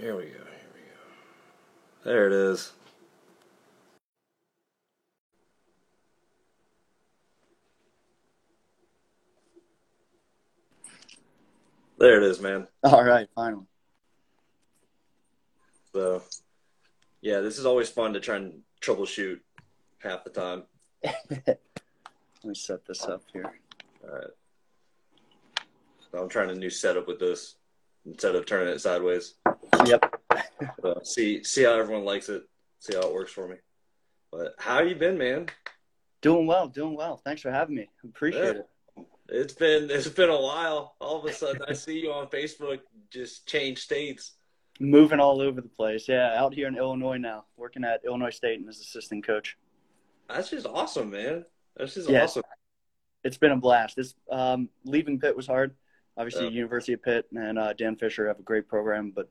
Here we go. Here we go. There it is. There it is, man. All right, finally. So, yeah, this is always fun to try and troubleshoot half the time. Let me set this up here. All right. So I'm trying a new setup with this instead of turning it sideways. Yep. So see see how everyone likes it. See how it works for me. But how you been, man? Doing well, doing well. Thanks for having me. Appreciate Yeah. it. It's been it's been a while. All of a sudden, I see you on Facebook just change states. Moving all over the place. Yeah, out here in Illinois now, working at Illinois State and as assistant coach. That's just awesome, man. That's just Yeah. awesome. It's been a blast. This um, leaving Pitt was hard. Obviously, Yeah. University of Pitt and uh, Dan Fisher have a great program, but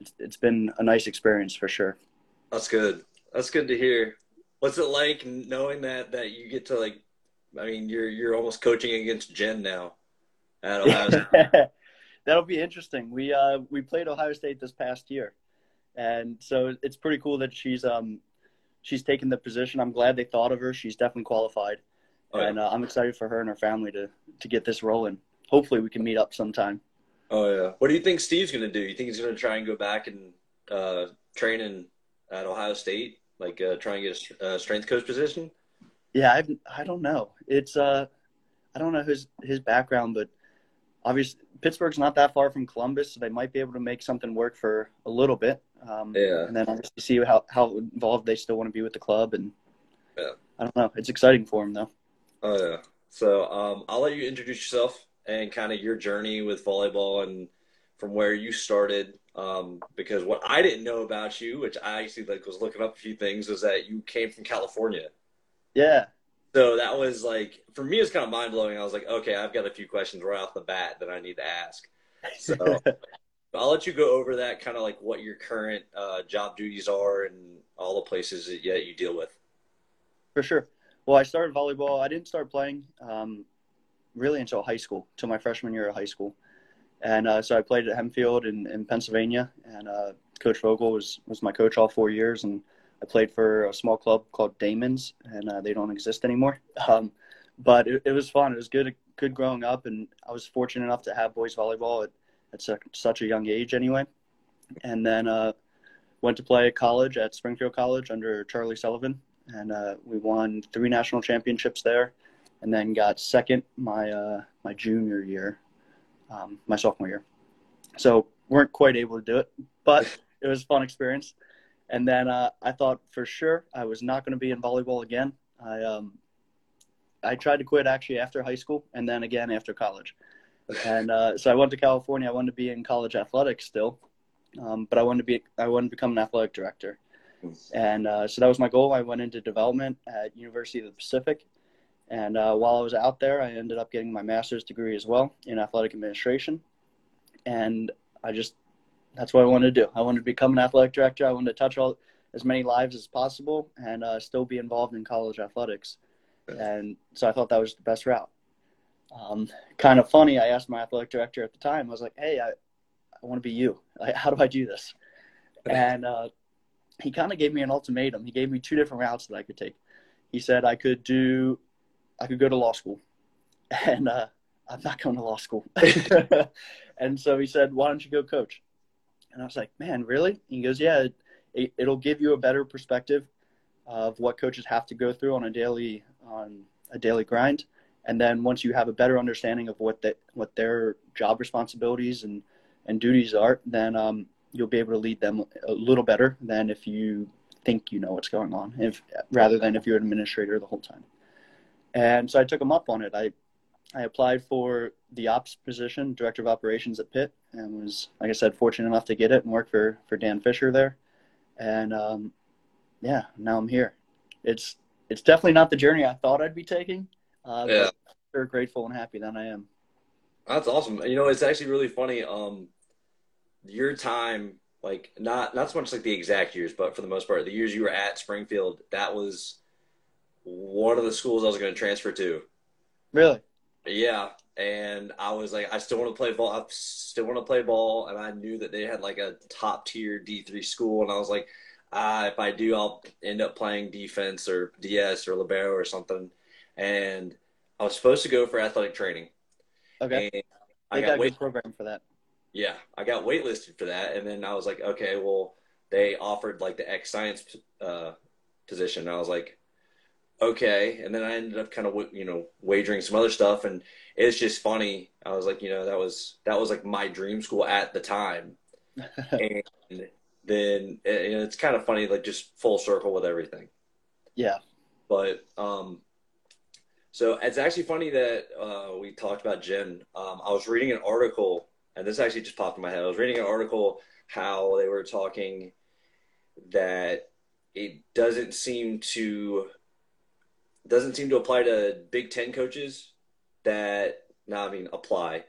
it's, it's been a nice experience for sure. That's good. That's good to hear. What's it like knowing that that you get to like? I mean, you're you're almost coaching against Jen now at Ohio State. That'll be interesting. We uh, we played Ohio State this past year, and so it's pretty cool that she's um she's taken the position. I'm glad they thought of her. She's definitely qualified, Oh, yeah. and uh, I'm excited for her and her family to to get this rolling. Hopefully, we can meet up sometime. Oh yeah. What do you think Steve's gonna do? You think he's gonna try and go back and uh, train in at Ohio State, like uh, try and get a uh, strength coach position? Yeah, I I don't know. It's uh I don't know his his background, but obviously Pittsburgh's not that far from Columbus, so they might be able to make something work for a little bit. Um, Yeah. and then obviously see how how involved they still want to be with the club, and Yeah. I don't know. It's exciting for him though. Oh yeah. So um, I'll let you introduce yourself and kind of your journey with volleyball and from where you started. Um, because what I didn't know about you, which I actually like was looking up a few things, was that you came from California. Yeah, So that was like for me, it's kind of mind blowing. I was like, okay, I've got a few questions right off the bat that I need to ask. So I'll let you go over that, kind of like what your current uh, job duties are and all the places that yeah, you deal with. for sure. Well, I started volleyball. I didn't start playing um, really until high school, till my freshman year of high school, and uh, so I played at Hempfield in, in Pennsylvania, and uh, Coach Vogel was was my coach all four years, and I played for a small club called Damons, and uh, they don't exist anymore. Um, but it, it was fun. It was good, good growing up, and I was fortunate enough to have boys volleyball at, at such, a young age, anyway. And then uh, went to play college at Springfield College under Charlie Sullivan, and uh, we won three national championships there, and then got second my uh, my junior year, um, my sophomore year. So weren't quite able to do it, but it was a fun experience. And then uh, I thought for sure I was not going to be in volleyball again. I um, I tried to quit actually after high school, and then again after college. And uh, so I went to California. I wanted to be in college athletics still, um, but I wanted to be I wanted to become an athletic director. And uh, so that was my goal. I went into development at University of the Pacific, and uh, while I was out there, I ended up getting my master's degree as well in athletic administration. And I just that's what I wanted to do. I wanted to become an athletic director. I wanted to touch all as many lives as possible and uh, still be involved in college athletics. And so I thought that was the best route. Um, kind of funny. I asked my athletic director at the time. I was like, "Hey, I, I want to be you. Like, how do I do this?" And uh, he kind of gave me an ultimatum. He gave me two different routes that I could take. He said I could do, I could go to law school, and uh, I'm not going to law school. and so he said, "Why don't you go coach?" And I was like, "Man, really?" He goes, "Yeah, it, it'll give you a better perspective of what coaches have to go through on a daily on a daily grind." And then once you have a better understanding of what that what their job responsibilities and, and duties are, then um, you'll be able to lead them a little better than if you think you know what's going on, if rather than if you're an administrator the whole time. And so I took him up on it. I I applied for the ops position, director of operations at Pitt, and was, like I said, fortunate enough to get it and work for for Dan Fisher there. And um, yeah, now I'm here. It's it's definitely not the journey I thought I'd be taking. Uh, Yeah. sure grateful and happy that I am. That's awesome. You know, it's actually really funny. Um, your time, like not not so much like the exact years, but for the most part, the years you were at Springfield, that was one of the schools I was going to transfer to. Really? Yeah, and I was like, I still want to play ball. I still want to play ball, and I knew that they had like a top tier D three school, and I was like, ah, if I do, I'll end up playing defense or DS or libero or something. And I was supposed to go for athletic training. Okay. And I got, got a wait- program for that. Yeah, I got waitlisted for that, and then I was like, okay, well, they offered like the X science uh, position. And I was like, okay. And then I ended up kind of you know wagering some other stuff, and it's just funny. I was like, you know, that was that was like my dream school at the time, and then it's kind of funny, like just full circle with everything. Yeah. But um, so it's actually funny that uh, we talked about Jen. Um, I was reading an article, and this actually just popped in my head. I was reading an article how they were talking that it doesn't seem to doesn't seem to apply to Big Ten coaches that now I mean apply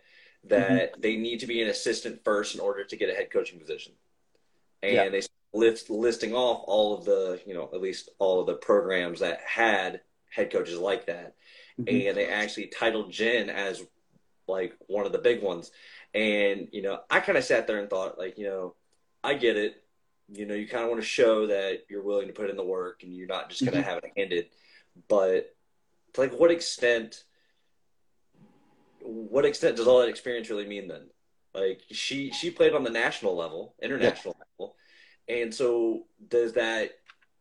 that mm-hmm. they need to be an assistant first in order to get a head coaching position. And yeah. they list listing off all of the, you know, at least all of the programs that had head coaches like that. Mm-hmm. And they actually titled Jen as like one of the big ones. And, you know, I kind of sat there and thought, like, you know, I get it. You know, you kind of want to show that you're willing to put in the work and you're not just going to mm-hmm. have it handed. But to like what extent what extent does all that experience really mean then? Like she she played on the national level, international yeah. level, and so does that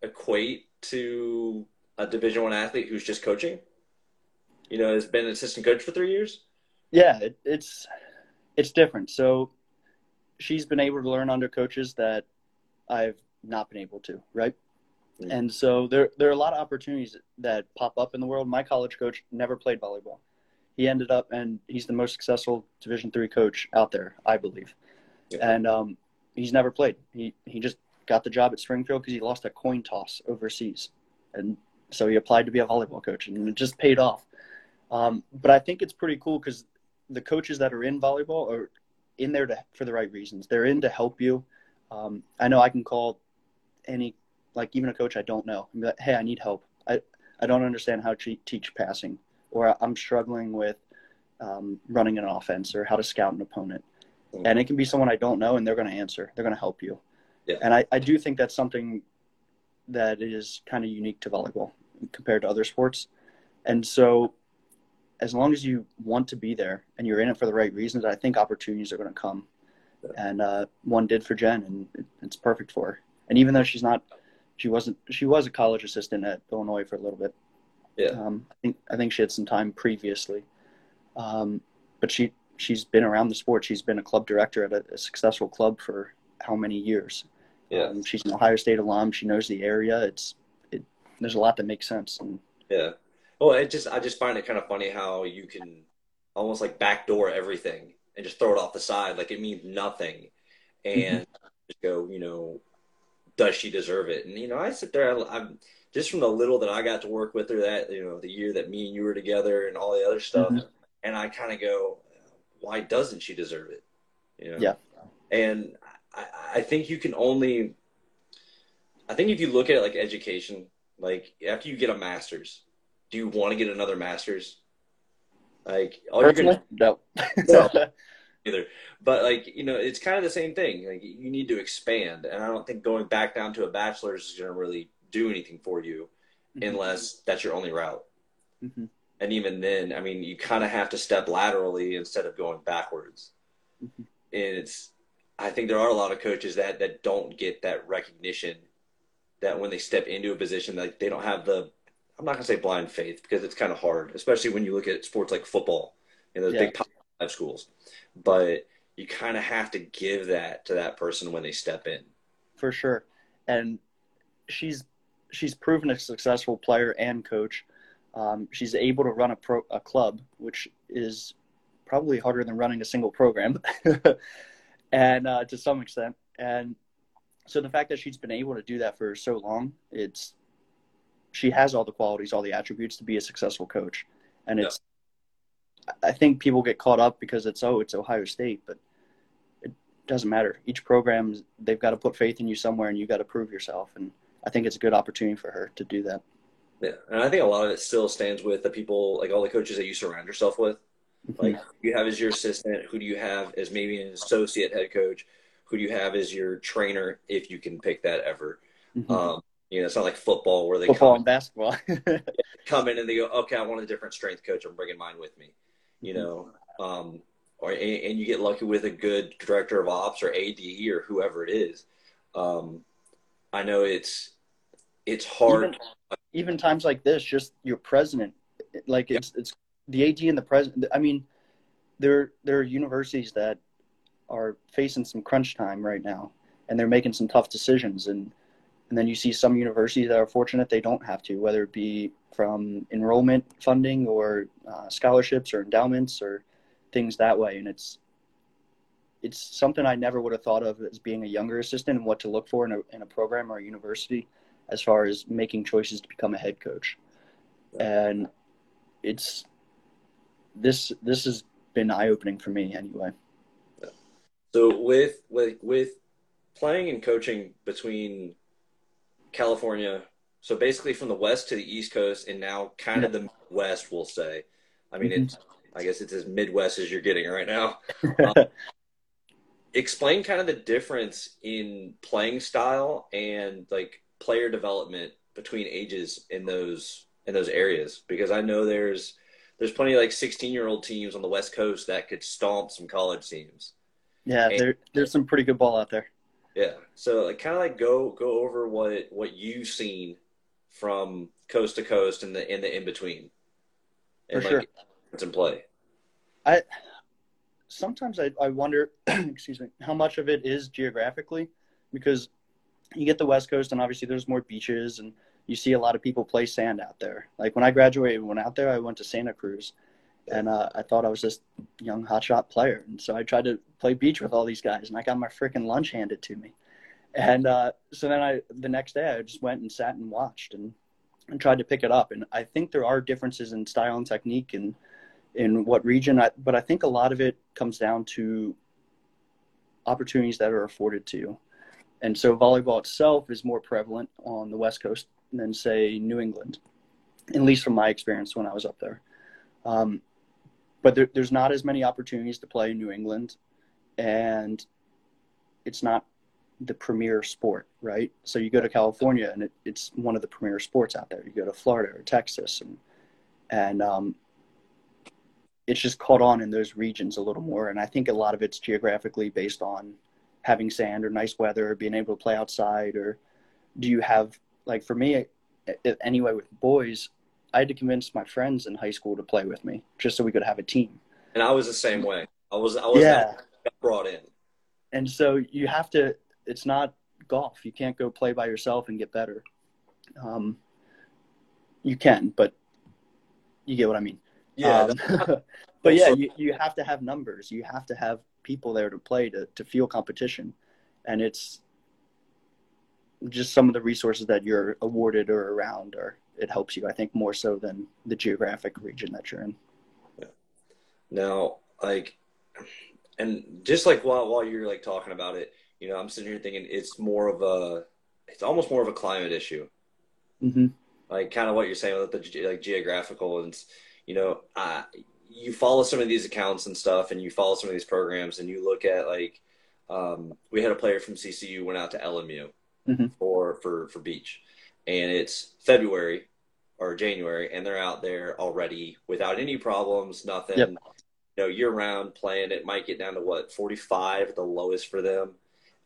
equate to a Division One athlete who's just coaching? You know, has been an assistant coach for three years. Yeah, it, it's it's different. So she's been able to learn under coaches that I've not been able to, right? Mm-hmm. And so there there are a lot of opportunities that pop up in the world. My college coach never played volleyball he ended up and he's the most successful Division three coach out there, I believe. Yeah. And um, he's never played. He he just got the job at Springfield because he lost a coin toss overseas, and so he applied to be a volleyball coach, and it just paid off. Um, but I think it's pretty cool because the coaches that are in volleyball are in there to, for the right reasons. They're in to help you. Um, I know I can call any, like even a coach I don't know, and be like, "Hey, I need help. I I don't understand how to teach passing or I'm struggling with um, running an offense or how to scout an opponent. Mm-hmm. And it can be someone I don't know, and they're going to answer. They're going to help you. Yeah. And I, I do think that's something that is kind of unique to volleyball compared to other sports. And so, as long as you want to be there and you're in it for the right reasons, I think opportunities are going to come. Yeah. And uh, one did for Jen, and it's perfect for her. And even though she's not, she wasn't, she was a college assistant at Illinois for a little bit. Yeah. Um, I think I think she had some time previously, um, but she she's been around the sport. She's been a club director at a, a successful club for how many years? Yeah. Um, she's an Ohio State alum. She knows the area. It's it. There's a lot that makes sense. And yeah. Well, it just I just find it kind of funny how you can almost like backdoor everything and just throw it off the side like it means nothing, and mm-hmm. just go you know, does she deserve it? And you know I sit there I, I'm just from the little that I got to work with her that you know the year that me and you were together and all the other stuff, mm-hmm. and I kind of go, why doesn't she deserve it? You know? Yeah. And I, I think you can only, I think if you look at it like education, like after you get a master's, do you want to get another master's? Like all you're gonna no. no. either. But like you know, it's kind of the same thing. Like you need to expand, and I don't think going back down to a bachelor's is going to really do anything for you mm-hmm. unless that's your only route. Mm-hmm. And even then, I mean, you kind of have to step laterally instead of going backwards. Mm-hmm. And it's, I think there are a lot of coaches that that don't get that recognition that when they step into a position, like they don't have the, I'm not gonna say blind faith because it's kind of hard, especially when you look at sports like football in those yeah. big five schools. But you kind of have to give that to that person when they step in. For sure, and she's she's proven a successful player and coach. Um, she's able to run a pro a club, which is probably harder than running a single program, and uh, to some extent. And so the fact that she's been able to do that for so long, it's she has all the qualities, all the attributes to be a successful coach. And it's yeah. I think people get caught up because it's oh it's Ohio State, but it doesn't matter. Each program they've got to put faith in you somewhere, and you got to prove yourself. And I think it's a good opportunity for her to do that. Yeah, and I think a lot of it still stands with the people, like all the coaches that you surround yourself with. Mm-hmm. Like, you have as your assistant? Who do you have as maybe an associate head coach? Who do you have as your trainer, if you can pick that ever? Mm-hmm. Um, you know, it's not like football where they football come and basketball come in and they go, okay, I want a different strength coach. I'm bringing mine with me. You know, um, or and, you get lucky with a good director of ops or AD or whoever it is. Um, I know it's it's hard. Even, even, times like this, just your president, like it's it's the AD and the president. I mean, there there are universities that are facing some crunch time right now, and they're making some tough decisions. And and then you see some universities that are fortunate they don't have to, whether it be from enrollment funding or uh, scholarships or endowments or things that way. And it's it's something I never would have thought of as being a younger assistant and what to look for in a, in a program or a university as far as making choices to become a head coach. And it's this this has been eye opening for me anyway. So with with with playing and coaching between California, so basically from the west to the east coast, and now kind of the west, we'll say. I mean, mm-hmm. it's I guess it's as Midwest as you're getting right now. Um, explain kind of the difference in playing style and like player development between ages in those in those areas because I know there's there's plenty of like 16 year old teams on the West Coast that could stomp some college teams. Yeah, and, there, there's some pretty good ball out there. Yeah, so like kind of like go go over what what you've seen from coast to coast and the in the in between. For like, sure. It's in play. I sometimes I, I wonder, excuse me, how much of it is geographically, because you get the West Coast and obviously there's more beaches and you see a lot of people play sand out there. Like when I graduated, went out there, I went to Santa Cruz, and uh, I thought I was this young hotshot player, and so I tried to play beach with all these guys, and I got my freaking lunch handed to me, and uh, so then I the next day I just went and sat and watched and and tried to pick it up, and I think there are differences in style and technique and in what region, I, but I think a lot of it comes down to opportunities that are afforded to you. And so volleyball itself is more prevalent on the West Coast than, say, New England, at least from my experience when I was up there. Um, but there, there's not as many opportunities to play in New England, and it's not the premier sport, right? So you go to California, and it, it's one of the premier sports out there. You go to Florida or Texas, and and um, it's just caught on in those regions a little more. And I think a lot of it's geographically based on having sand or nice weather, or being able to play outside, or do you have like for me anyway with boys, I had to convince my friends in high school to play with me just so we could have a team. And I was the same way. I was I was yeah. brought in. And so you have to. It's not golf. You can't go play by yourself and get better. Um, you can, but you get what I mean. Yeah. Um, but yeah, you, you have to have numbers. You have to have people there to play to, to feel competition. And it's just some of the resources that you're awarded or around or it helps you, I think, more so than the geographic region that you're in. Yeah. Now, like, and just like while, while you're like talking about it, you know, I'm sitting here thinking it's more of a, it's almost more of a climate issue. Mm-hmm. Like kind of what you're saying with the like geographical and, you know, uh, you follow some of these accounts and stuff, and you follow some of these programs, and you look at like um, we had a player from CCU went out to LMU mm-hmm. for for for beach, and it's February or January, and they're out there already without any problems, nothing. Yep. You know, year round playing. It might get down to what forty five, the lowest for them,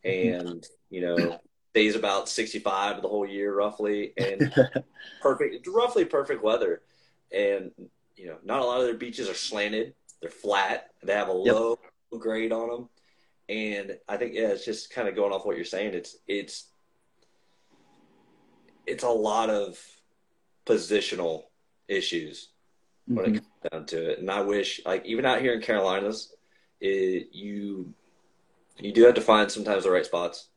mm-hmm. and you know stays about 65 the whole year roughly and perfect roughly perfect weather and you know, not a lot of their beaches are slanted. They're flat. They have a low grade on them. And I think, yeah, it's just kind of going off what you're saying. It's, it's, it's a lot of positional issues mm-hmm. when it mm-hmm. comes down to it. And I wish, like, even out here in Carolinas, it, you, you do have to find sometimes the right spots.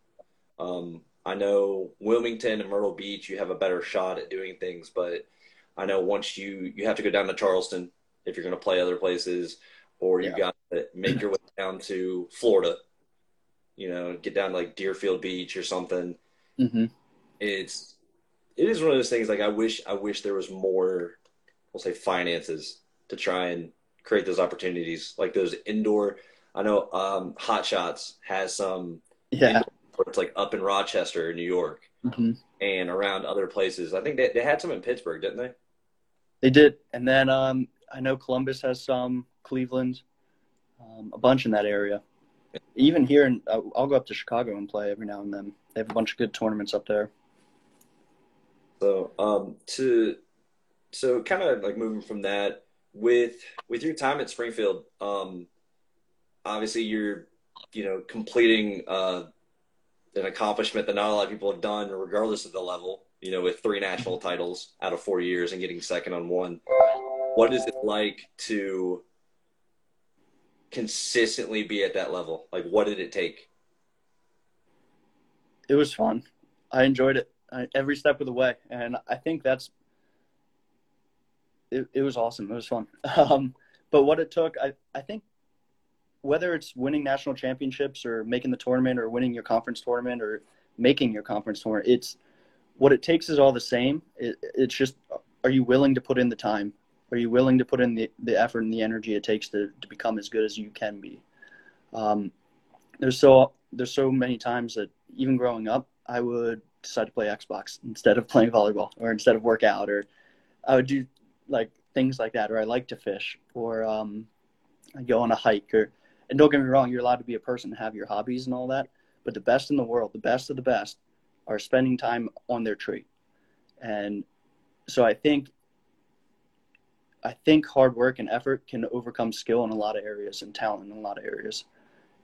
Um, I know Wilmington and Myrtle Beach, you have a better shot at doing things, but I know once you you have to go down to Charleston if you're going to play other places, or you yeah. got to make your way down to Florida. You know, get down to like Deerfield Beach or something. Mm-hmm. It's it is one of those things. Like I wish I wish there was more, we'll say finances to try and create those opportunities, like those indoor. I know um, Hot Shots has some. Yeah. It's like up in Rochester, New York, mm-hmm. and around other places. I think they they had some in Pittsburgh, didn't they? They did, and then um, I know Columbus has some, Cleveland, um, a bunch in that area. Even here, in, uh, I'll go up to Chicago and play every now and then. They have a bunch of good tournaments up there. So, um, to so kind of like moving from that with with your time at Springfield, um, obviously you're you know completing uh, an accomplishment that not a lot of people have done, regardless of the level. You know, with three national titles out of four years and getting second on one. What is it like to consistently be at that level? Like, what did it take? It was fun. I enjoyed it every step of the way, and I think that's it. It was awesome. It was fun. Um, but what it took, I I think whether it's winning national championships or making the tournament or winning your conference tournament or making your conference tournament, it's what it takes is all the same. It, it's just, are you willing to put in the time? Are you willing to put in the, the effort and the energy it takes to, to become as good as you can be? Um, there's so there's so many times that even growing up, I would decide to play Xbox instead of playing volleyball or instead of workout or I would do like things like that, or I like to fish, or um, I go on a hike, or and don't get me wrong, you're allowed to be a person and have your hobbies and all that, but the best in the world, the best of the best, are spending time on their tree, and so I think I think hard work and effort can overcome skill in a lot of areas and talent in a lot of areas.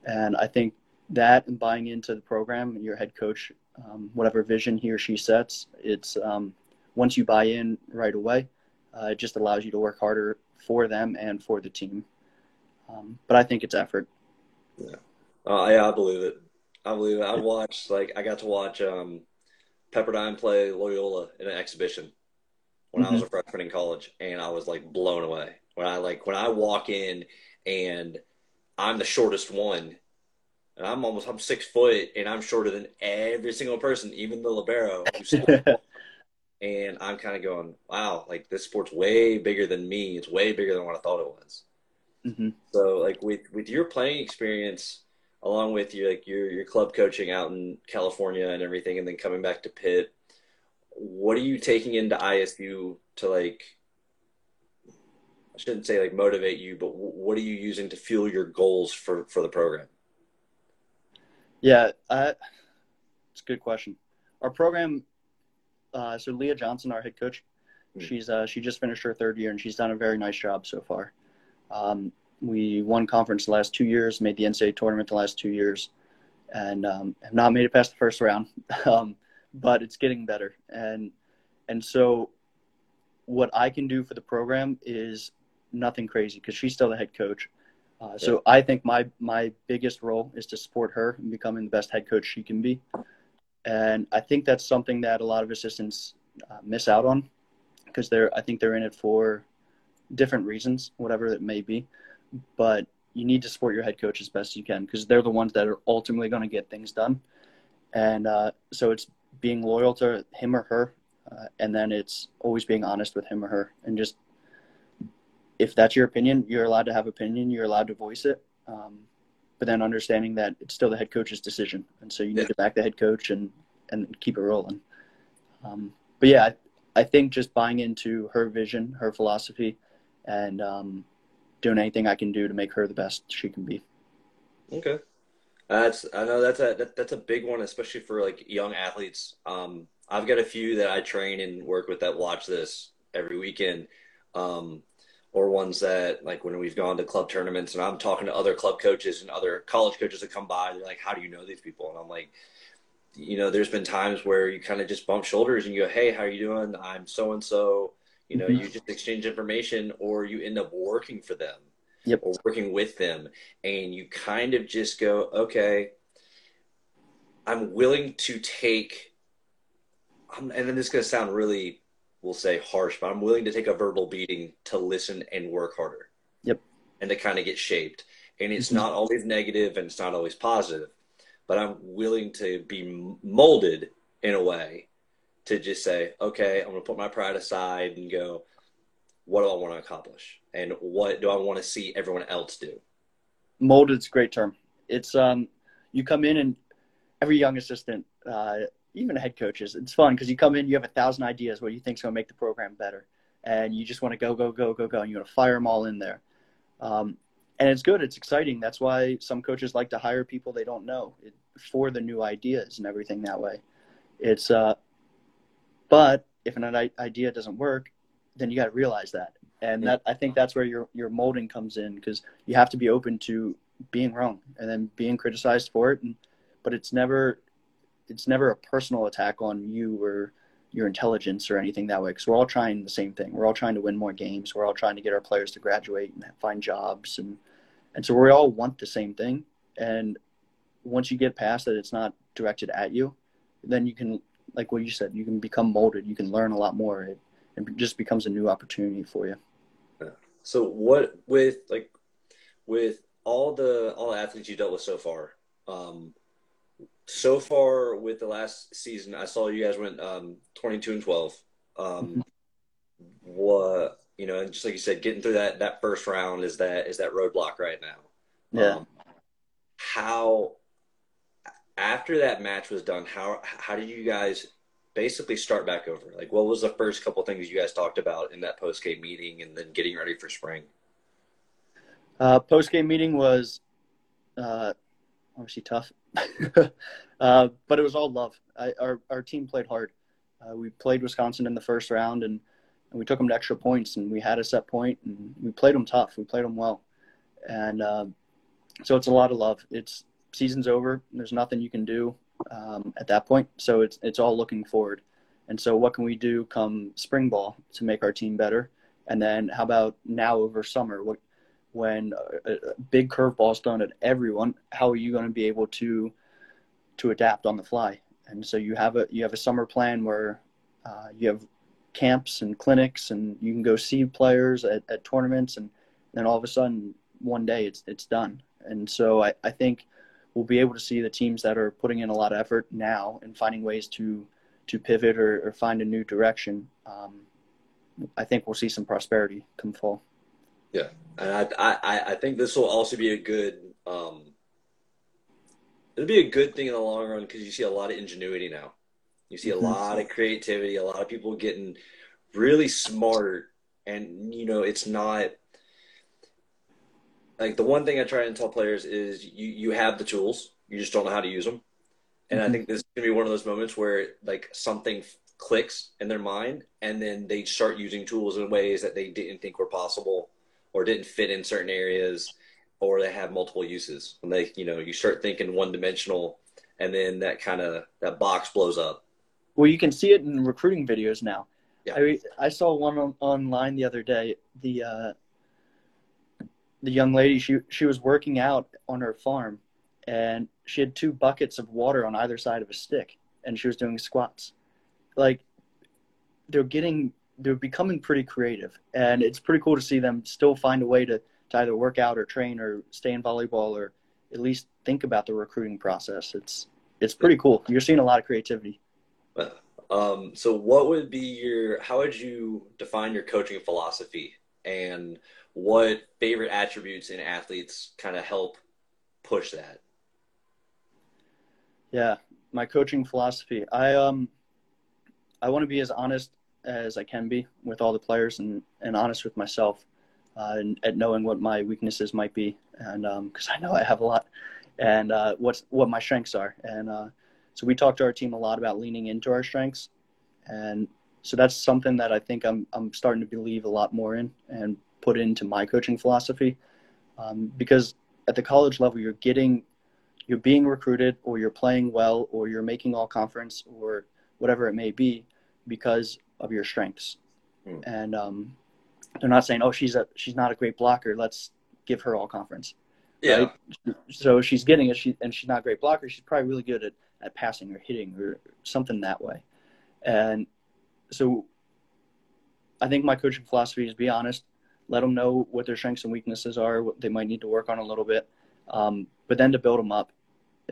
And I think that and buying into the program and your head coach, um, whatever vision he or she sets, it's um, once you buy in right away, uh, it just allows you to work harder for them and for the team. Um, but I think it's effort. Yeah, uh, yeah, I believe it. I believe it. I watched like I got to watch um, Pepperdine play Loyola in an exhibition when mm-hmm. I was a mm-hmm. freshman in college, and I was like blown away when I like when I walk in and I'm the shortest one, and I'm almost I'm six foot, and I'm shorter than every single person, even the libero. and I'm kind of going, wow, like this sport's way bigger than me. It's way bigger than what I thought it was. Mm-hmm. So like with with your playing experience, along with your like your your club coaching out in California and everything, and then coming back to Pitt what are you taking into ISU to like? I shouldn't say like motivate you, but what are you using to fuel your goals for for the program? Yeah, uh, it's a good question. Our program, uh, so Leah Johnson, our head coach, mm-hmm. she's uh, she just finished her third year and she's done a very nice job so far. Um, we won conference the last two years, made the NCAA tournament the last two years, and um, have not made it past the first round. um, but it's getting better. And and so what I can do for the program is nothing crazy because she's still the head coach. Uh, so I think my my biggest role is to support her in becoming the best head coach she can be, and I think that's something that a lot of assistants uh, miss out on because they're I think they're in it for different reasons, whatever it may be. But you need to support your head coach as best you can because they're the ones that are ultimately going to get things done. And uh, so it's being loyal to him or her, uh, and then it's always being honest with him or her, and just if that's your opinion, you're allowed to have opinion. You're allowed to voice it, um, but then understanding that it's still the head coach's decision, and so you need yeah. to back the head coach and and keep it rolling. Um, but yeah, I, I, think just buying into her vision, her philosophy, and um, doing anything I can do to make her the best she can be. Okay. That's I know that's a that, that's a big one, especially for like young athletes. Um, I've got a few that I train and work with that watch this every weekend, um, or ones that like when we've gone to club tournaments and I'm talking to other club coaches and other college coaches that come by. They're like, "How do you know these people?" And I'm like, you know, there's been times where you kind of just bump shoulders and you go, "Hey, how are you doing? I'm so and so." You know, mm-hmm. you just exchange information, or you end up working for them yep. or working with them and you kind of just go okay i'm willing to take I'm, and then this is going to sound really we'll say harsh but i'm willing to take a verbal beating to listen and work harder yep and to kind of get shaped and it's mm-hmm. not always negative and it's not always positive but i'm willing to be molded in a way to just say okay i'm going to put my pride aside and go what do I want to accomplish, and what do I want to see everyone else do. Molded's a great term. It's um, you come in and every young assistant, uh, even head coaches, it's fun because you come in, you have a thousand ideas what you think's going to make the program better, and you just want to go, go, go, go, go, and you want to fire them all in there. Um, and it's good. It's exciting. That's why some coaches like to hire people they don't know for the new ideas and everything that way. It's uh, but if an idea doesn't work, then you got to realize that, and that I think that's where your your molding comes in because you have to be open to being wrong and then being criticized for it, and but it's never it's never a personal attack on you or your intelligence or anything that way because we're all trying the same thing. We're all trying to win more games. We're all trying to get our players to graduate and find jobs and and so we all want the same thing. And once you get past that, it's not directed at you, then you can, like what you said, you can become molded. You can learn a lot more. It, it just becomes a new opportunity for you. So what with like with all the all the athletes you dealt with so far, um, so far with the last season, I saw you guys went um, twenty two and twelve. Um, mm-hmm. What you know, and just like you said, getting through that that first round is that is that roadblock right now. Yeah. Um, how after that match was done, how how did you guys basically start back over? Like, what was the first couple things you guys talked about in that post game meeting, and then getting ready for spring? Uh, post game meeting was uh, obviously tough, uh, but it was all love. I, our our team played hard. Uh, we played Wisconsin in the first round, and and we took them to extra points, and we had a set point, and we played them tough. We played them well, and uh, so it's a lot of love. It's season's over. There's nothing you can do um, at that point, so it's it's all looking forward. And so, what can we do come spring ball to make our team better? And then, how about now over summer? What when a, a big curveball is thrown at everyone? How are you going to be able to to adapt on the fly? And so you have a you have a summer plan where uh, you have camps and clinics and you can go see players at, at tournaments and then all of a sudden one day it's it's done and so I, I think we'll be able to see the teams that are putting in a lot of effort now and finding ways to to pivot or, or find a new direction um, I think we'll see some prosperity come fall yeah and I I, I think this will also be a good um, it'll be a good thing in the long run because you see a lot of ingenuity now you see a mm-hmm. lot of creativity, a lot of people getting really smart, and you know, it's not like the one thing I try and tell players is you you have the tools, you just don't know how to use them. And mm-hmm. I think this is gonna be one of those moments where like something clicks in their mind, and then they start using tools in ways that they didn't think were possible, or didn't fit in certain areas, or they have multiple uses. And they, you know, you start thinking one dimensional, and then that kind of that box blows up well, you can see it in recruiting videos now. Yeah. I I saw one on, online the other day. The uh, the young lady she she was working out on her farm, and she had two buckets of water on either side of a stick, and she was doing squats. Like they're getting they're becoming pretty creative, and it's pretty cool to see them still find a way to to either work out or train or stay in volleyball or at least think about the recruiting process. It's it's pretty cool. You're seeing a lot of creativity. Um, so, what would be your? How would you define your coaching philosophy, and what favorite attributes in athletes kind of help push that? Yeah, my coaching philosophy. I um, I want to be as honest as I can be with all the players, and and honest with myself, uh, and at knowing what my weaknesses might be, and because um, I know I have a lot, and uh, what's what my strengths are, and uh, so we talk to our team a lot about leaning into our strengths, and so that's something that I think I'm I'm starting to believe a lot more in and put into my coaching philosophy, um, because at the college level you're getting you're being recruited or you're playing well or you're making all conference or whatever it may be because of your strengths, mm. and um, they're not saying oh she's a she's not a great blocker let's give her all conference. Yeah. Right? So she's getting it, she, and she's not a great blocker. She's probably really good at at passing or hitting or something that way. And so I think my coaching philosophy is be honest, let them know what their strengths and weaknesses are, what they might need to work on a little bit, um, but then to build them up.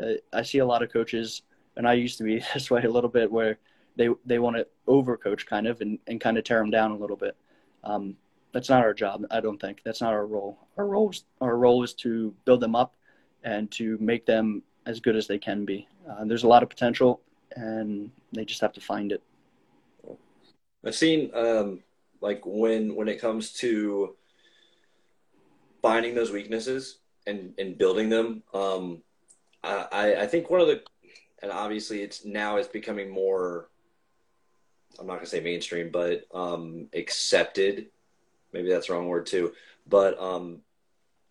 Uh, I see a lot of coaches, and I used to be this way a little bit, where they they want to overcoach kind of and, and kind of tear them down a little bit. Um, that's not our job. I don't think that's not our role. Our role is, our role is to build them up and to make them as good as they can be. Uh, there's a lot of potential, and they just have to find it. I've seen um, like when when it comes to finding those weaknesses and and building them. Um, I I think one of the and obviously it's now it's becoming more. I'm not gonna say mainstream, but um, accepted. Maybe that's the wrong word too. But um,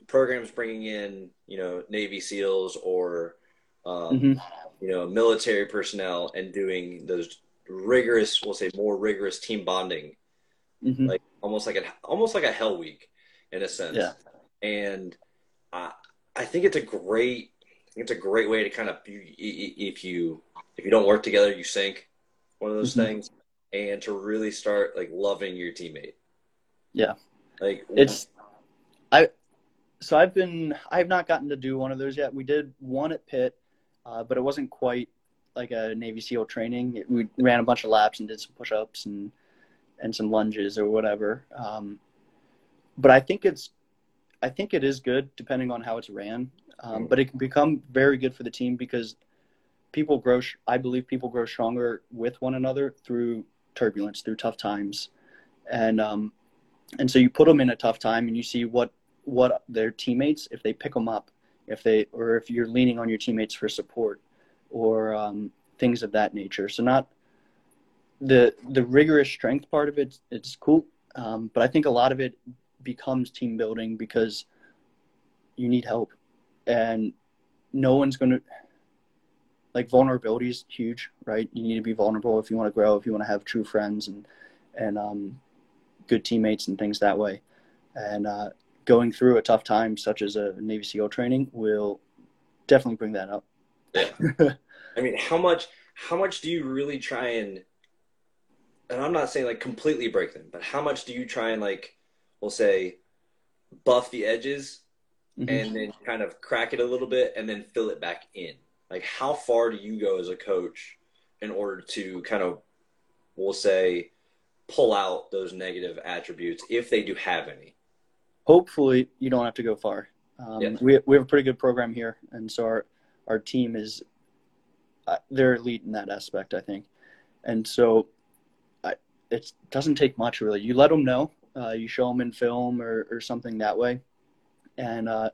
programs bringing in you know Navy SEALs or um, mm-hmm. you know military personnel and doing those rigorous, we'll say more rigorous team bonding, mm-hmm. like almost like a almost like a hell week in a sense. Yeah. And I I think it's a great it's a great way to kind of if you if you don't work together you sink one of those mm-hmm. things and to really start like loving your teammate. Yeah. Like it's I so I've been I've not gotten to do one of those yet. We did one at Pitt, uh, but it wasn't quite like a Navy SEAL training. We ran a bunch of laps and did some push-ups and and some lunges or whatever. Um, but I think it's I think it is good depending on how it's ran. Um, but it can become very good for the team because people grow. I believe people grow stronger with one another through turbulence, through tough times, and um, and so you put them in a tough time and you see what what their teammates if they pick them up, if they or if you're leaning on your teammates for support or um, things of that nature. So not the the rigorous strength part of it. It's cool, um, but I think a lot of it becomes team building because you need help, and no one's going to like vulnerability is huge, right? You need to be vulnerable if you want to grow, if you want to have true friends and and um, good teammates and things that way. And uh, going through a tough time, such as a Navy SEAL training, will definitely bring that up. Yeah. I mean, how much how much do you really try and and I'm not saying like completely break them, but how much do you try and like we'll say buff the edges mm-hmm. and then kind of crack it a little bit and then fill it back in? Like how far do you go as a coach in order to kind of we'll say pull out those negative attributes if they do have any? Hopefully you don't have to go far. Um, yeah. we, we have a pretty good program here. And so our, our team is uh, they're elite in that aspect, I think. And so I, it doesn't take much really. You let them know, uh, you show them in film or, or something that way, and uh,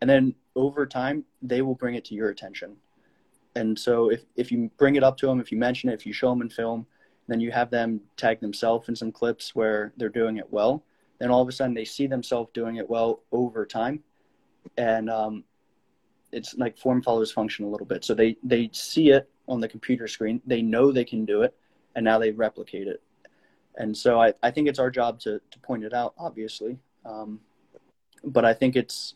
and then over time they will bring it to your attention. And so if if you bring it up to them, if you mention it, if you show them in film, then you have them tag themselves in some clips where they're doing it well. Then all of a sudden they see themselves doing it well over time, and um, it's like form follows function a little bit. So they they see it on the computer screen, they know they can do it, and now they replicate it. And so I, I think it's our job to to point it out, obviously. Um, but I think it's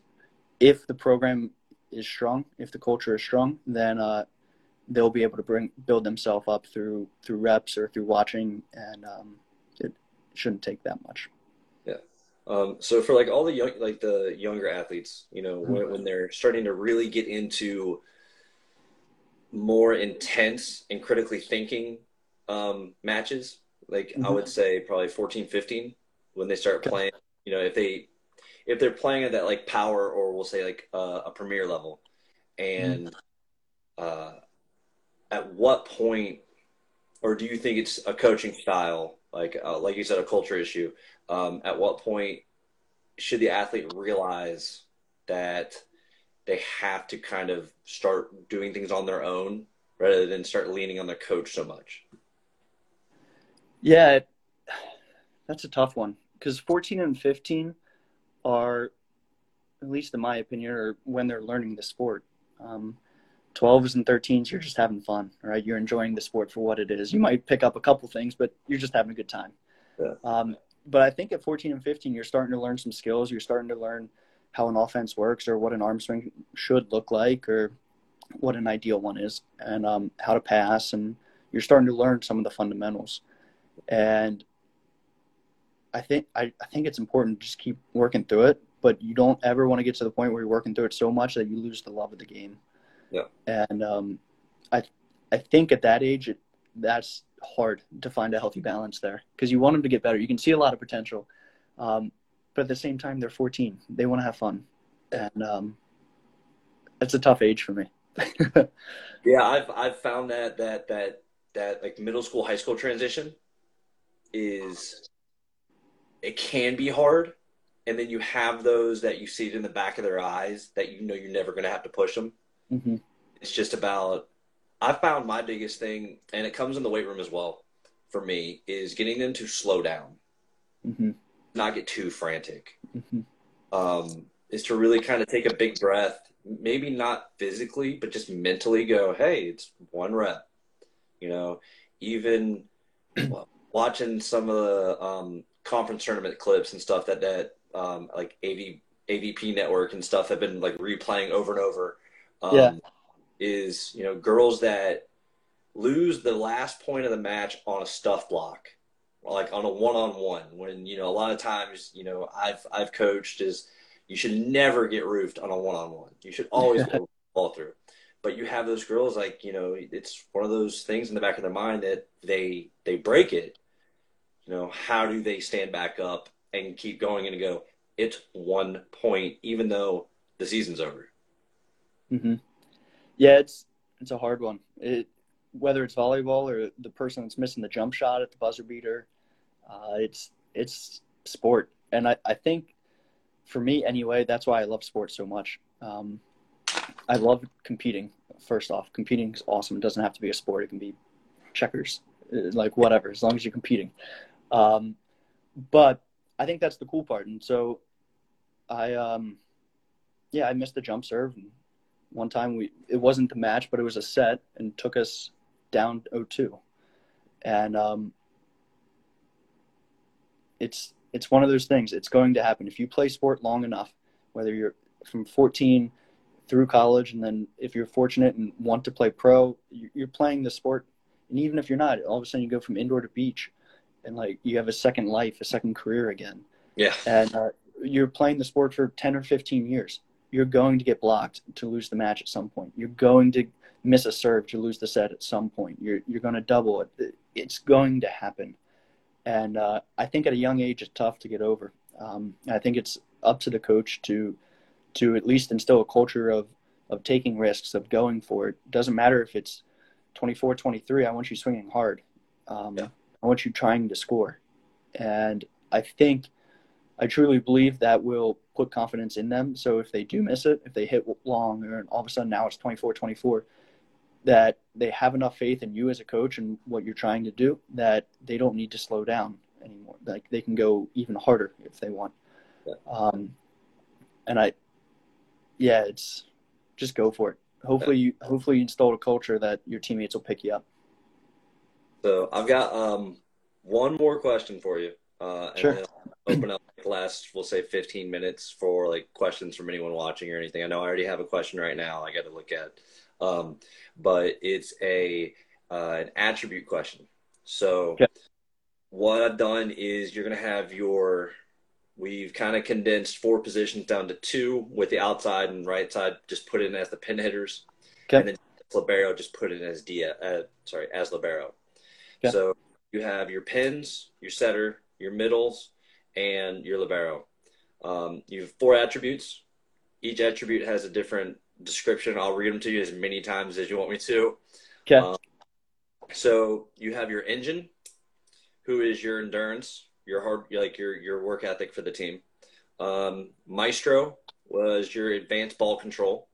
if the program is strong, if the culture is strong, then uh, they'll be able to bring build themselves up through through reps or through watching, and um, it shouldn't take that much. Yeah. Um, so for like all the young, like the younger athletes, you know, when, mm-hmm. when they're starting to really get into more intense and critically thinking um, matches, like mm-hmm. I would say probably 14, 15, when they start okay. playing, you know, if they, if they're playing at that like power or we'll say like uh, a premier level and mm-hmm. uh, at what point, or do you think it's a coaching style like uh, like you said, a culture issue. Um, at what point should the athlete realize that they have to kind of start doing things on their own rather than start leaning on their coach so much? Yeah, that's a tough one because 14 and 15 are, at least in my opinion, or when they're learning the sport. Um, 12s and 13s, you're just having fun, right? You're enjoying the sport for what it is. You might pick up a couple things, but you're just having a good time. Yeah. Um, but I think at 14 and 15, you're starting to learn some skills. You're starting to learn how an offense works or what an arm swing should look like or what an ideal one is and um, how to pass. And you're starting to learn some of the fundamentals. And I think I, I think it's important to just keep working through it, but you don't ever want to get to the point where you're working through it so much that you lose the love of the game. Yeah. And um, I I think at that age, it, that's hard to find a healthy balance there because you want them to get better. You can see a lot of potential, Um, but at the same time, they're 14. They want to have fun, and um, it's a tough age for me. yeah, I've I've found that that that that like middle school high school transition is it can be hard and then you have those that you see it in the back of their eyes that you know you're never going to have to push them mm-hmm. it's just about i found my biggest thing and it comes in the weight room as well for me is getting them to slow down mm-hmm. not get too frantic mm-hmm. um, is to really kind of take a big breath maybe not physically but just mentally go hey it's one rep you know even watching some of the um, conference tournament clips and stuff that that um, like AV AVP network and stuff have been like replaying over and over. Um, yeah. Is you know girls that lose the last point of the match on a stuff block, like on a one on one. When you know a lot of times you know I've I've coached is you should never get roofed on a one on one. You should always fall through. But you have those girls like you know it's one of those things in the back of their mind that they they break it you know, how do they stand back up and keep going and go, it's one point, even though the season's over? Mm-hmm. Yeah, it's it's a hard one. It whether it's volleyball or the person that's missing the jump shot at the buzzer beater, uh, it's it's sport, and I, I think for me anyway, that's why I love sports so much. Um, I love competing. First off, competing is awesome. It doesn't have to be a sport. It can be checkers, uh, like whatever, as long as you're competing. Um, but I think that's the cool part. And so I, um, yeah, I missed the jump serve. And one time we, it wasn't the match, but it was a set and took us down 0-2. And, um, it's, it's one of those things. It's going to happen. If you play sport long enough, whether you're from 14 through college, and then if you're fortunate and want to play pro, you're playing the sport. And even if you're not, all of a sudden you go from indoor to beach and like you have a second life, a second career again. Yeah. And uh, you're playing the sport for 10 or 15 years. You're going to get blocked to lose the match at some point. You're going to miss a serve to lose the set at some point. You're you're going to double it. It's going to happen. And uh, I think at a young age, it's tough to get over. Um, I think it's up to the coach to to at least instill a culture of of taking risks, of going for it. Doesn't matter if it's 24, 23. I want you swinging hard. Um, yeah. I want you trying to score. And I think, I truly believe that will put confidence in them. So if they do miss it, if they hit long, and all of a sudden now it's 24 24, that they have enough faith in you as a coach and what you're trying to do that they don't need to slow down anymore. Like they can go even harder if they want. Yeah. Um, and I, yeah, it's just go for it. Hopefully, you hopefully you install a culture that your teammates will pick you up. So I've got um, one more question for you. Uh, and sure. then open up the last, we'll say 15 minutes for like questions from anyone watching or anything. I know I already have a question right now I got to look at. Um, but it's a uh, an attribute question. So okay. what I've done is you're going to have your we've kind of condensed four positions down to two with the outside and right side just put in as the pin hitters. Okay. And then libero just put in as dia uh, sorry as libero. So you have your pins, your setter, your middles, and your libero. Um, you have four attributes. Each attribute has a different description. I'll read them to you as many times as you want me to. Okay. Um, so you have your engine, who is your endurance, your hard, like your your work ethic for the team. Um, Maestro was your advanced ball control.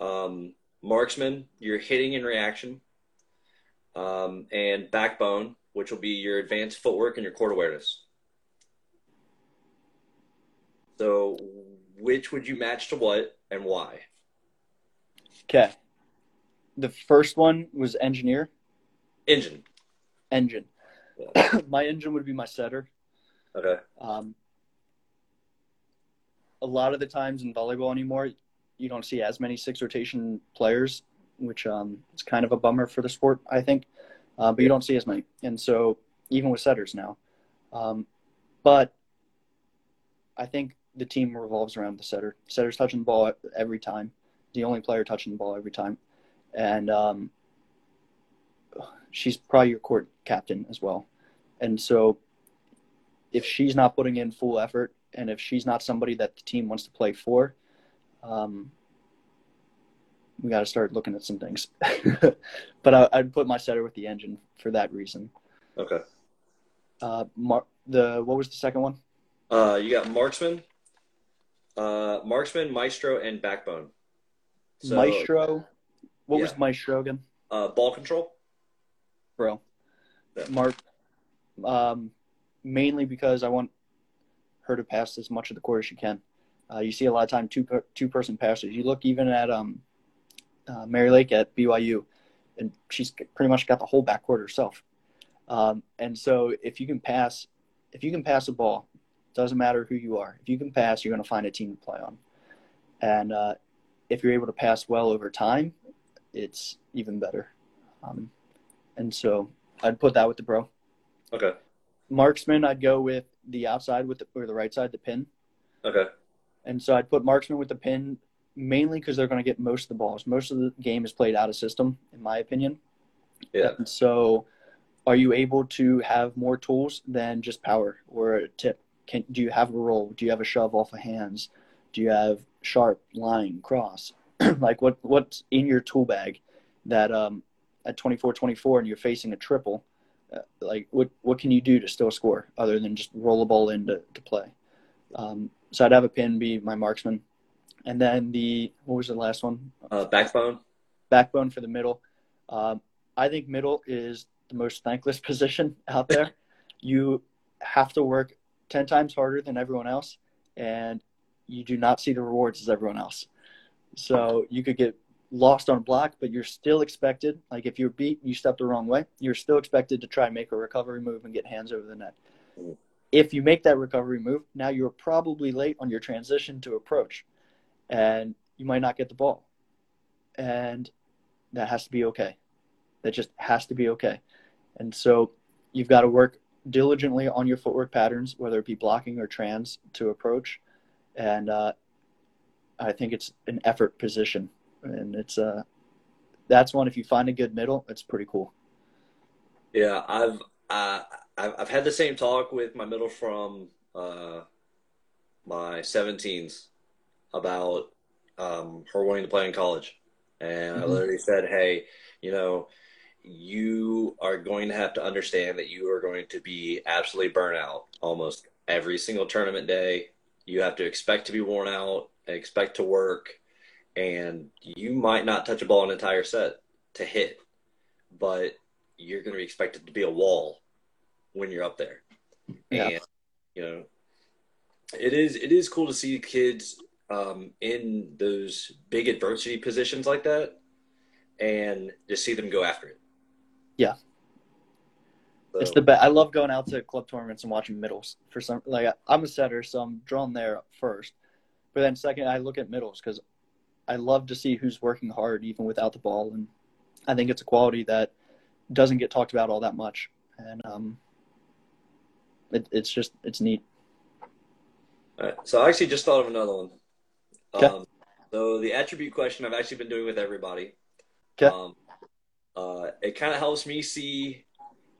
Um, marksman, your hitting and reaction um, and backbone, which will be your advanced footwork and your court awareness. So, which would you match to what and why? Okay. The first one was engineer. Engine. Engine. Yeah. my engine would be my setter. Okay. Um, a lot of the times in volleyball anymore, you don't see as many six rotation players which um, is kind of a bummer for the sport, I think. Uh, but you don't see as many, and so even with setters now. Um, but I think the team revolves around the setter. Setter's touching the ball every time. The only player touching the ball every time, and um, she's probably your court captain as well. And so if she's not putting in full effort and if she's not somebody that the team wants to play for, um, we got to start looking at some things. but I, would put my setter with the engine for that reason. Okay. Uh, Mar- the what was the second one? Uh, you got marksman, uh, marksman, maestro, and backbone. So, maestro. What yeah. was maestro again? Uh, ball control. Bro. Yeah. Mark. Um, mainly because I want her to pass as much of the court as she can. Uh, you see a lot of time two two person passes. You look even at um, uh, Mary Lake at BYU, and she's pretty much got the whole backcourt herself. Um, and so if you can pass, if you can pass a ball, doesn't matter who you are. If you can pass, you're going to find a team to play on. And uh, if you're able to pass well over time, it's even better. Um, and so I'd put that with the pro. Okay. Marksman, I'd go with the outside with the, or the right side, the pin. Okay. And so I'd put marksman with the pin mainly because they're going to get most of the balls. Most of the game is played out of system, in my opinion. Yeah. And so, are you able to have more tools than just power or a tip? Can do you have a roll? Do you have a shove off of hands? Do you have sharp line cross? like what what's in your tool bag that um, at 24-24 and you're facing a triple? Uh, like what what can you do to still score other than just roll a ball in to, to play? Um, so I'd have a pin be my marksman, and then the what was the last one? Uh, backbone. Backbone for the middle. Um, I think middle is the most thankless position out there. you have to work ten times harder than everyone else, and you do not see the rewards as everyone else. So you could get lost on a block, but you're still expected. Like if you're beat, you step the wrong way, you're still expected to try and make a recovery move and get hands over the net. Mm if you make that recovery move, now you're probably late on your transition to approach and you might not get the ball. And that has to be okay. That just has to be okay. And so you've got to work diligently on your footwork patterns, whether it be blocking or trans to approach. And uh, I think it's an effort position. And it's uh, that's one, if you find a good middle, it's pretty cool. Yeah, I've, uh, I've, had the same talk with my middle from uh, my 17s about um, her wanting to play in college. And mm-hmm. I literally said, hey, you know, you are going to have to understand that you are going to be absolutely burnt out almost every single tournament day. You have to expect to be worn out, expect to work, and you might not touch a ball an entire set to hit, but you're going to be expected to be a wall when you're up there. Yeah. And you know, it is it is cool to see kids um, in those big adversity positions like that, and just see them go after it. Yeah. So, it's the best. I love going out to club tournaments and watching middles for some. Like I'm a setter, so I'm drawn there first. But then second, I look at middles because I love to see who's working hard even without the ball, and I think it's a quality that doesn't get talked about all that much. And um, it, it's just it's neat. All right. So I actually just thought of another one. Okay. Um, so the attribute question I've actually been doing with everybody. Okay. Um, uh, it kind of helps me see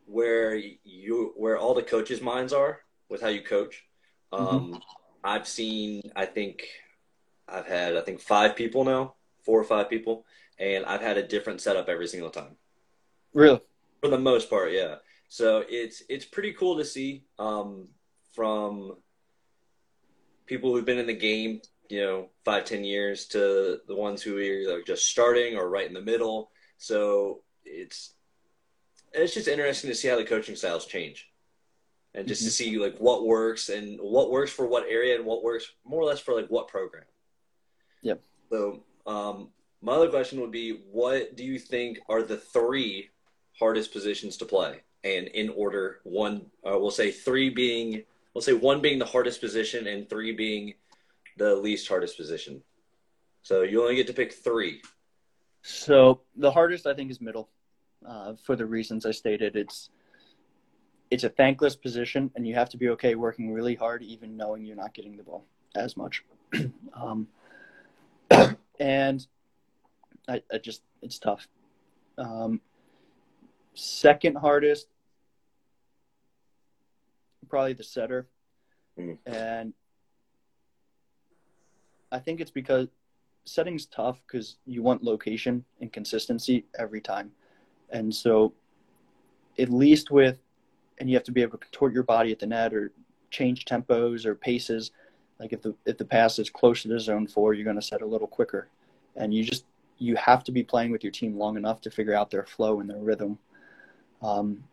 where you where all the coaches' minds are with how you coach. Um, mm-hmm. I've seen, I think, I've had, I think, five people now, four or five people, and I've had a different setup every single time. Really? For the most part, yeah. So it's it's pretty cool to see um, from people who've been in the game, you know, five ten years to the ones who are either just starting or right in the middle. So it's it's just interesting to see how the coaching styles change, and just mm-hmm. to see like what works and what works for what area and what works more or less for like what program. Yep. So um, my other question would be, what do you think are the three hardest positions to play? and in order one uh, we'll say three being we'll say one being the hardest position and three being the least hardest position. So you only get to pick three. So the hardest i think is middle uh, for the reasons i stated. It's it's a thankless position and you have to be okay working really hard even knowing you're not getting the ball as much. Um, and I, I, just it's tough. Um, Second hardest, probably the setter, Mm. and I think it's because setting's tough because you want location and consistency every time, and so at least with, and you have to be able to contort your body at the net or change tempos or paces. Like if the if the pass is close to zone four, you're going to set a little quicker, and you just you have to be playing with your team long enough to figure out their flow and their rhythm. Um,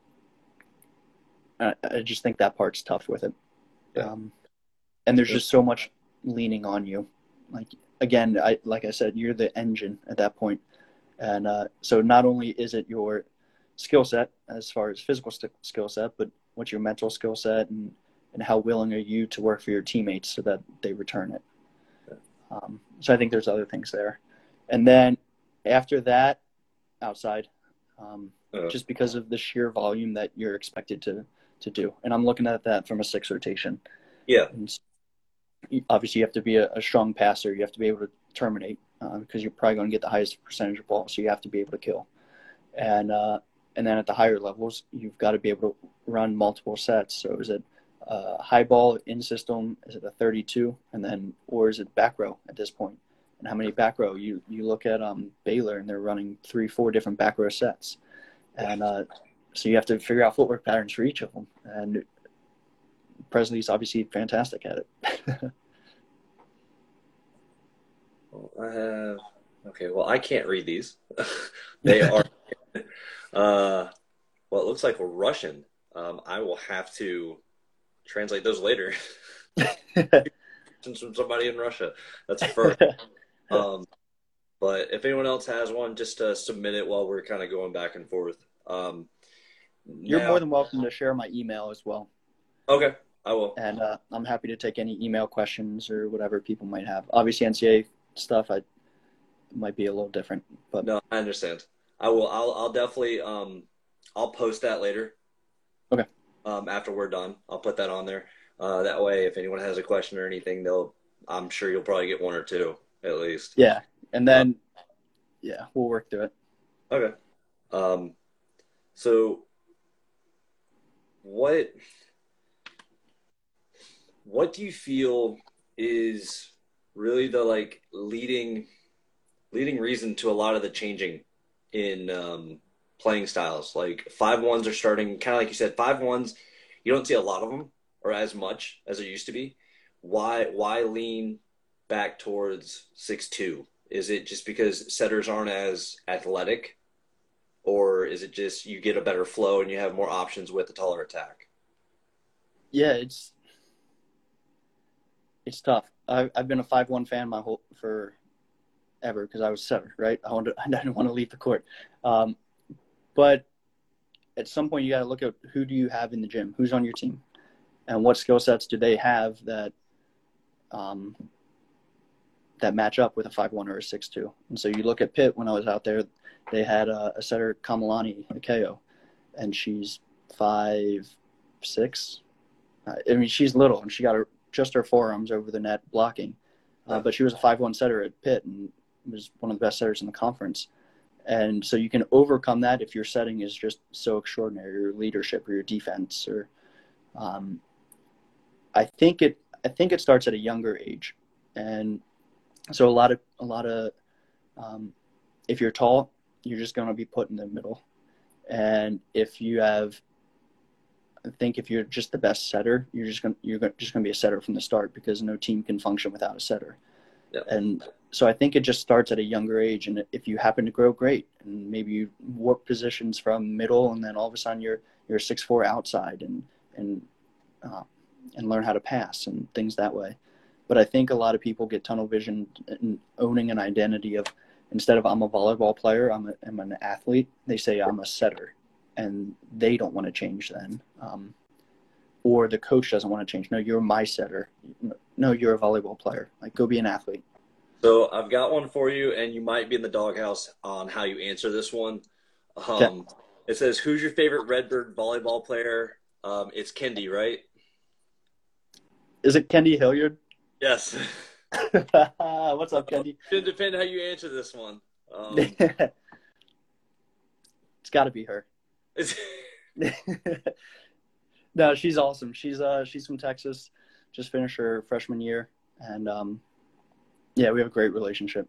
I, I just think that part's tough with it. Yeah. Um, and there's just so much leaning on you. Like again, I like I said, you're the engine at that point, and uh, so not only is it your skill set as far as physical st- skill set, but what's your mental skill set and and how willing are you to work for your teammates so that they return it. Um, so I think there's other things there, and then after that, outside, um, Uh. just because of the sheer volume that you're expected to to do, and I'm looking at that from a six rotation. Yeah. And obviously, you have to be a, a strong passer. You have to be able to terminate uh, because you're probably going to get the highest percentage of balls. So you have to be able to kill, and uh, and then at the higher levels, you've got to be able to run multiple sets. So is it uh, high ball in system? Is it a 32, and then or is it back row at this point? And how many back row? You you look at um, Baylor, and they're running three, four different back row sets, and uh, so you have to figure out footwork patterns for each of them. And Pressley's obviously fantastic at it. Well, I have. Okay, well, I can't read these. they are. uh, well, it looks like Russian. Um, I will have to translate those later. From somebody in Russia. That's first. um, but if anyone else has one, just uh, submit it while we're kind of going back and forth. Um, You're now- more than welcome to share my email as well, okay. I will. and uh, I'm happy to take any email questions or whatever people might have. Obviously, NCAA stuff I might be a little different, but No, I understand. I will. I'll. I'll definitely. Um, I'll post that later. Okay. Um, after we're done, I'll put that on there. Uh, that way, if anyone has a question or anything, they'll. I'm sure you'll probably get one or two at least. yeah, and then yeah, we'll work through it. Okay. Um, so what what do you feel is really the like leading leading reason to a lot of the changing in um, playing styles? Like five ones are starting kind of like you said, five ones. You don't see a lot of them or as much as it used to be. Why why lean back towards six two? Is it just because setters aren't as athletic, or is it just you get a better flow and you have more options with the taller attack? Yeah, it's it's tough. I, I've been a five one fan my whole for ever because I was seven, right? I wanted I didn't want to leave the court, um, but at some point you got to look at who do you have in the gym, who's on your team, and what skill sets do they have that um, that match up with a five one or a six two. And so you look at Pitt when I was out there, they had a, a setter Kamalani Akeo, and she's five six. I mean, she's little, and she got her, just her forearms over the net blocking. Uh, but she was a five-one setter at Pitt, and was one of the best setters in the conference. And so you can overcome that if your setting is just so extraordinary, your leadership or your defense, or um, I think it. I think it starts at a younger age, and so a lot of a lot of um, if you're tall, you're just going to be put in the middle, and if you have think if you're just the best setter, you're just gonna you're just going to be a setter from the start because no team can function without a setter. Yeah. And so I think it just starts at a younger age, and if you happen to grow great, and maybe you warp positions from middle, and then all of a sudden you're you're six four outside, and and uh, and learn how to pass and things that way. But I think a lot of people get tunnel vision and owning an identity of instead of I'm a volleyball player, I'm, a, I'm an athlete. They say I'm a setter, and they don't want to change then. Um, or the coach doesn't want to change. No, you're my setter. No, you're a volleyball player. Like, go be an athlete. So I've got one for you, and you might be in the doghouse on how you answer this one. Um, Okay. It says, "Who's your favorite Redbird volleyball player?" Um, it's Kendi, right? Is it Kendi Hilliard? Yes. What's up, Kendi? It depend how you answer this one. Um, it's got to be her. No, she's awesome. She's uh she's from Texas, just finished her freshman year, and um, yeah, we have a great relationship.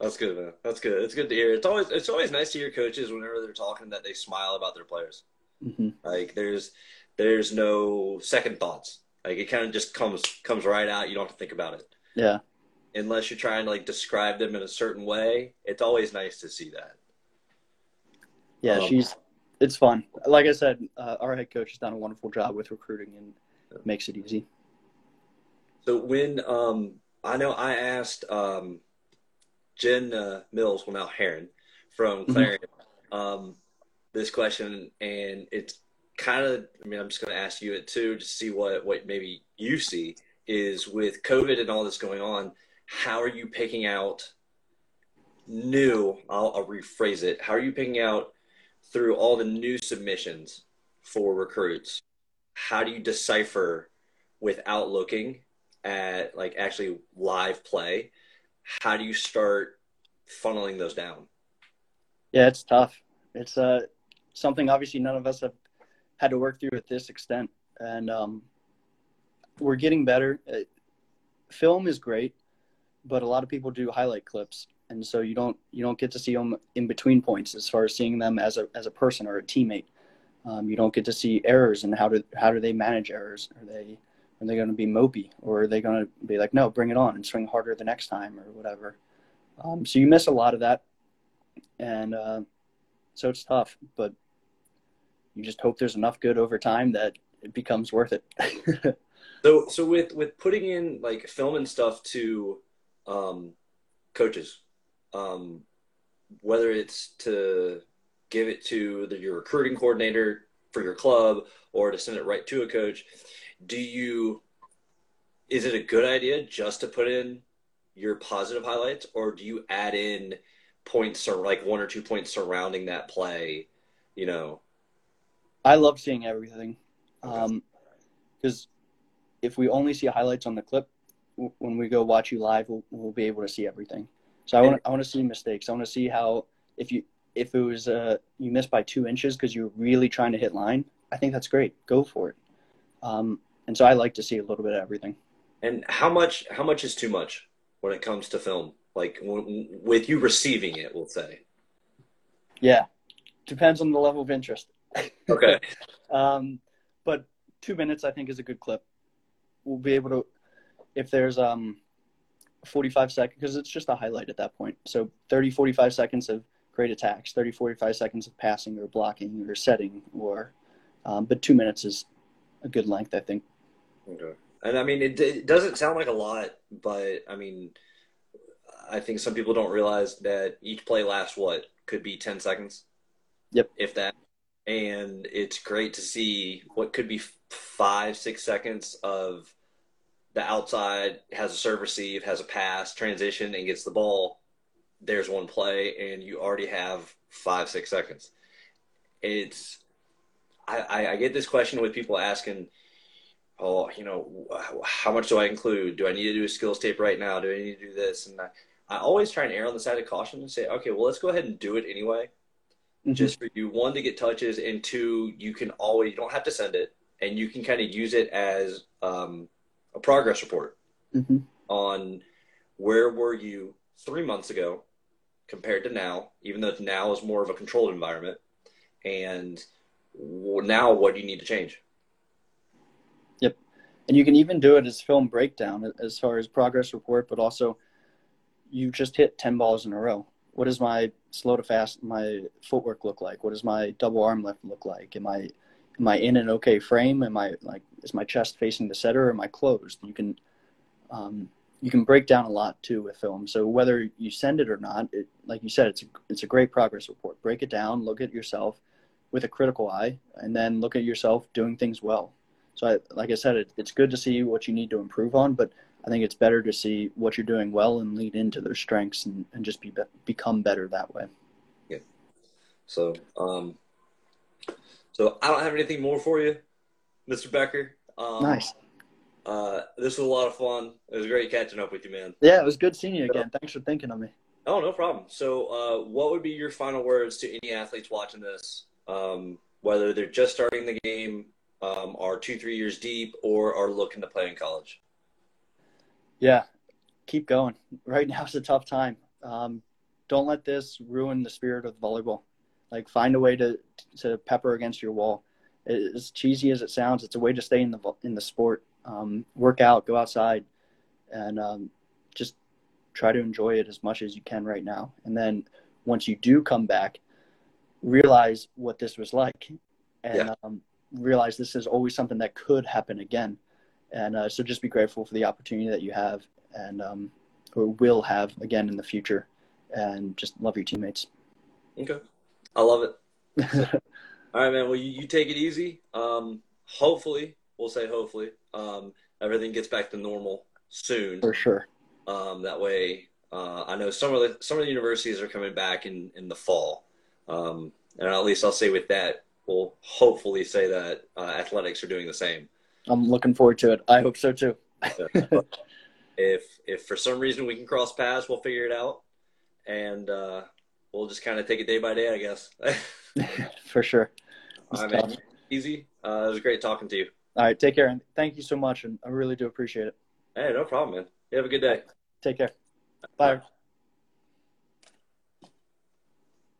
That's good, man. That's good. It's good to hear. It's always it's always nice to hear coaches whenever they're talking that they smile about their players. Mm-hmm. Like there's there's no second thoughts. Like it kind of just comes comes right out. You don't have to think about it. Yeah. Unless you're trying to like describe them in a certain way, it's always nice to see that. Yeah, Um, she's it's fun. Like I said, uh, our head coach has done a wonderful job with recruiting and makes it easy. So when um, I know I asked um, Jen uh, Mills, well now Heron from Mhm. Clarion, um, this question, and it's kind of. I mean, I'm just going to ask you it too, to see what what maybe you see is with COVID and all this going on. How are you picking out new? I'll, I'll rephrase it. How are you picking out through all the new submissions for recruits? How do you decipher without looking at like actually live play? How do you start funneling those down? Yeah, it's tough. It's uh something obviously none of us have had to work through at this extent, and um, we're getting better. Uh, film is great, but a lot of people do highlight clips, and so you don't you don't get to see them in between points as far as seeing them as a as a person or a teammate. Um, you don't get to see errors and how do how do they manage errors? Are they are they going to be mopey or are they going to be like no, bring it on and swing harder the next time or whatever? Um, so you miss a lot of that, and uh, so it's tough. But you just hope there's enough good over time that it becomes worth it. So, so with with putting in like film and stuff to um, coaches, um, whether it's to give it to the, your recruiting coordinator for your club or to send it right to a coach, do you? Is it a good idea just to put in your positive highlights, or do you add in points or like one or two points surrounding that play? You know, I love seeing everything because if we only see highlights on the clip, w- when we go watch you live, we'll, we'll be able to see everything. So I want I want to see mistakes. I want to see how if you if it was uh, you missed by two inches because you're really trying to hit line. I think that's great. Go for it. Um, and so I like to see a little bit of everything. And how much how much is too much when it comes to film? Like w- with you receiving it, we'll say. Yeah, depends on the level of interest. Okay. Um, but two minutes, I think, is a good clip. We'll be able to, if there's um, 45 seconds, because it's just a highlight at that point. So 30, 45 seconds of great attacks, 30, 45 seconds of passing or blocking or setting, or, um, but two minutes is a good length, I think. Okay. And I mean, it, it doesn't sound like a lot, but I mean, I think some people don't realize that each play lasts what could be 10 seconds. Yep. If that. And it's great to see what could be five, six seconds of the outside has a serve receive, has a pass, transition, and gets the ball. There's one play, and you already have five, six seconds. It's, I, I, get this question with people asking, oh, you know, how much do I include? Do I need to do a skills tape right now? Do I need to do this? And I, I always try and err on the side of caution and say, okay, well, let's go ahead and do it anyway. Mhm. Just for you, one, to get touches, and two, you can always, you don't have to send it, and you can kind of use it as um, a progress report Mhm. on where were you three months ago compared to now, even though now is more of a controlled environment, and now what do you need to change? Yep, and you can even do it as film breakdown as far as progress report, but also you just hit 10 balls in a row. What does my slow to fast, my footwork look like? What does my double arm lift look like? Am I, am I in an okay frame? Am I like, is my chest facing the setter or am I closed? You can, um, you can break down a lot too with film. So whether you send it or not, it, like you said, it's a, it's a great progress report. Break it down, look at yourself with a critical eye, and then look at yourself doing things well. So, I, like I said, it, it's good to see what you need to improve on, but I think it's better to see what you're doing well and lead into their strengths and, and just be, become better that way. Yeah. So, um, so I don't have anything more for you, Mr. Becker. Um, Nice. Uh, this was a lot of fun. It was great catching up with you, man. Yeah, it was good seeing you again. Thanks for thinking of me. Oh, no problem. So, uh, what would be your final words to any athletes watching this? Um, whether they're just starting the game um, are two, three years deep or are looking to play in college? Yeah, keep going. Right now is a tough time. Um, don't let this ruin the spirit of volleyball. Like find a way to to pepper against your wall. As cheesy as it sounds, it's a way to stay in the in the sport. Um, work out, go outside, and um, just try to enjoy it as much as you can right now. And then once you do come back, realize what this was like, and yeah. um, realize this is always something that could happen again. And uh, so just be grateful for the opportunity that you have and um, or will have again in the future, and just love your teammates. Okay, I love it. All right, man. Well, you, you take it easy. Um, hopefully, we'll say hopefully, um, everything gets back to normal soon. For sure. Um, that way, uh, I know some of the some of the universities are coming back in in the fall, um, and at least I'll say with that, we'll hopefully say that uh, athletics are doing the same. I'm looking forward to it. I hope so too. if if for some reason we can cross paths, we'll figure it out, and uh, we'll just kind of take it day by day, I guess. for sure. All right, man. Easy. Uh, it was great talking to you. All right, take care, and thank you so much, and I really do appreciate it. Hey, no problem, man. You have a good day. Take care. Bye. Bye.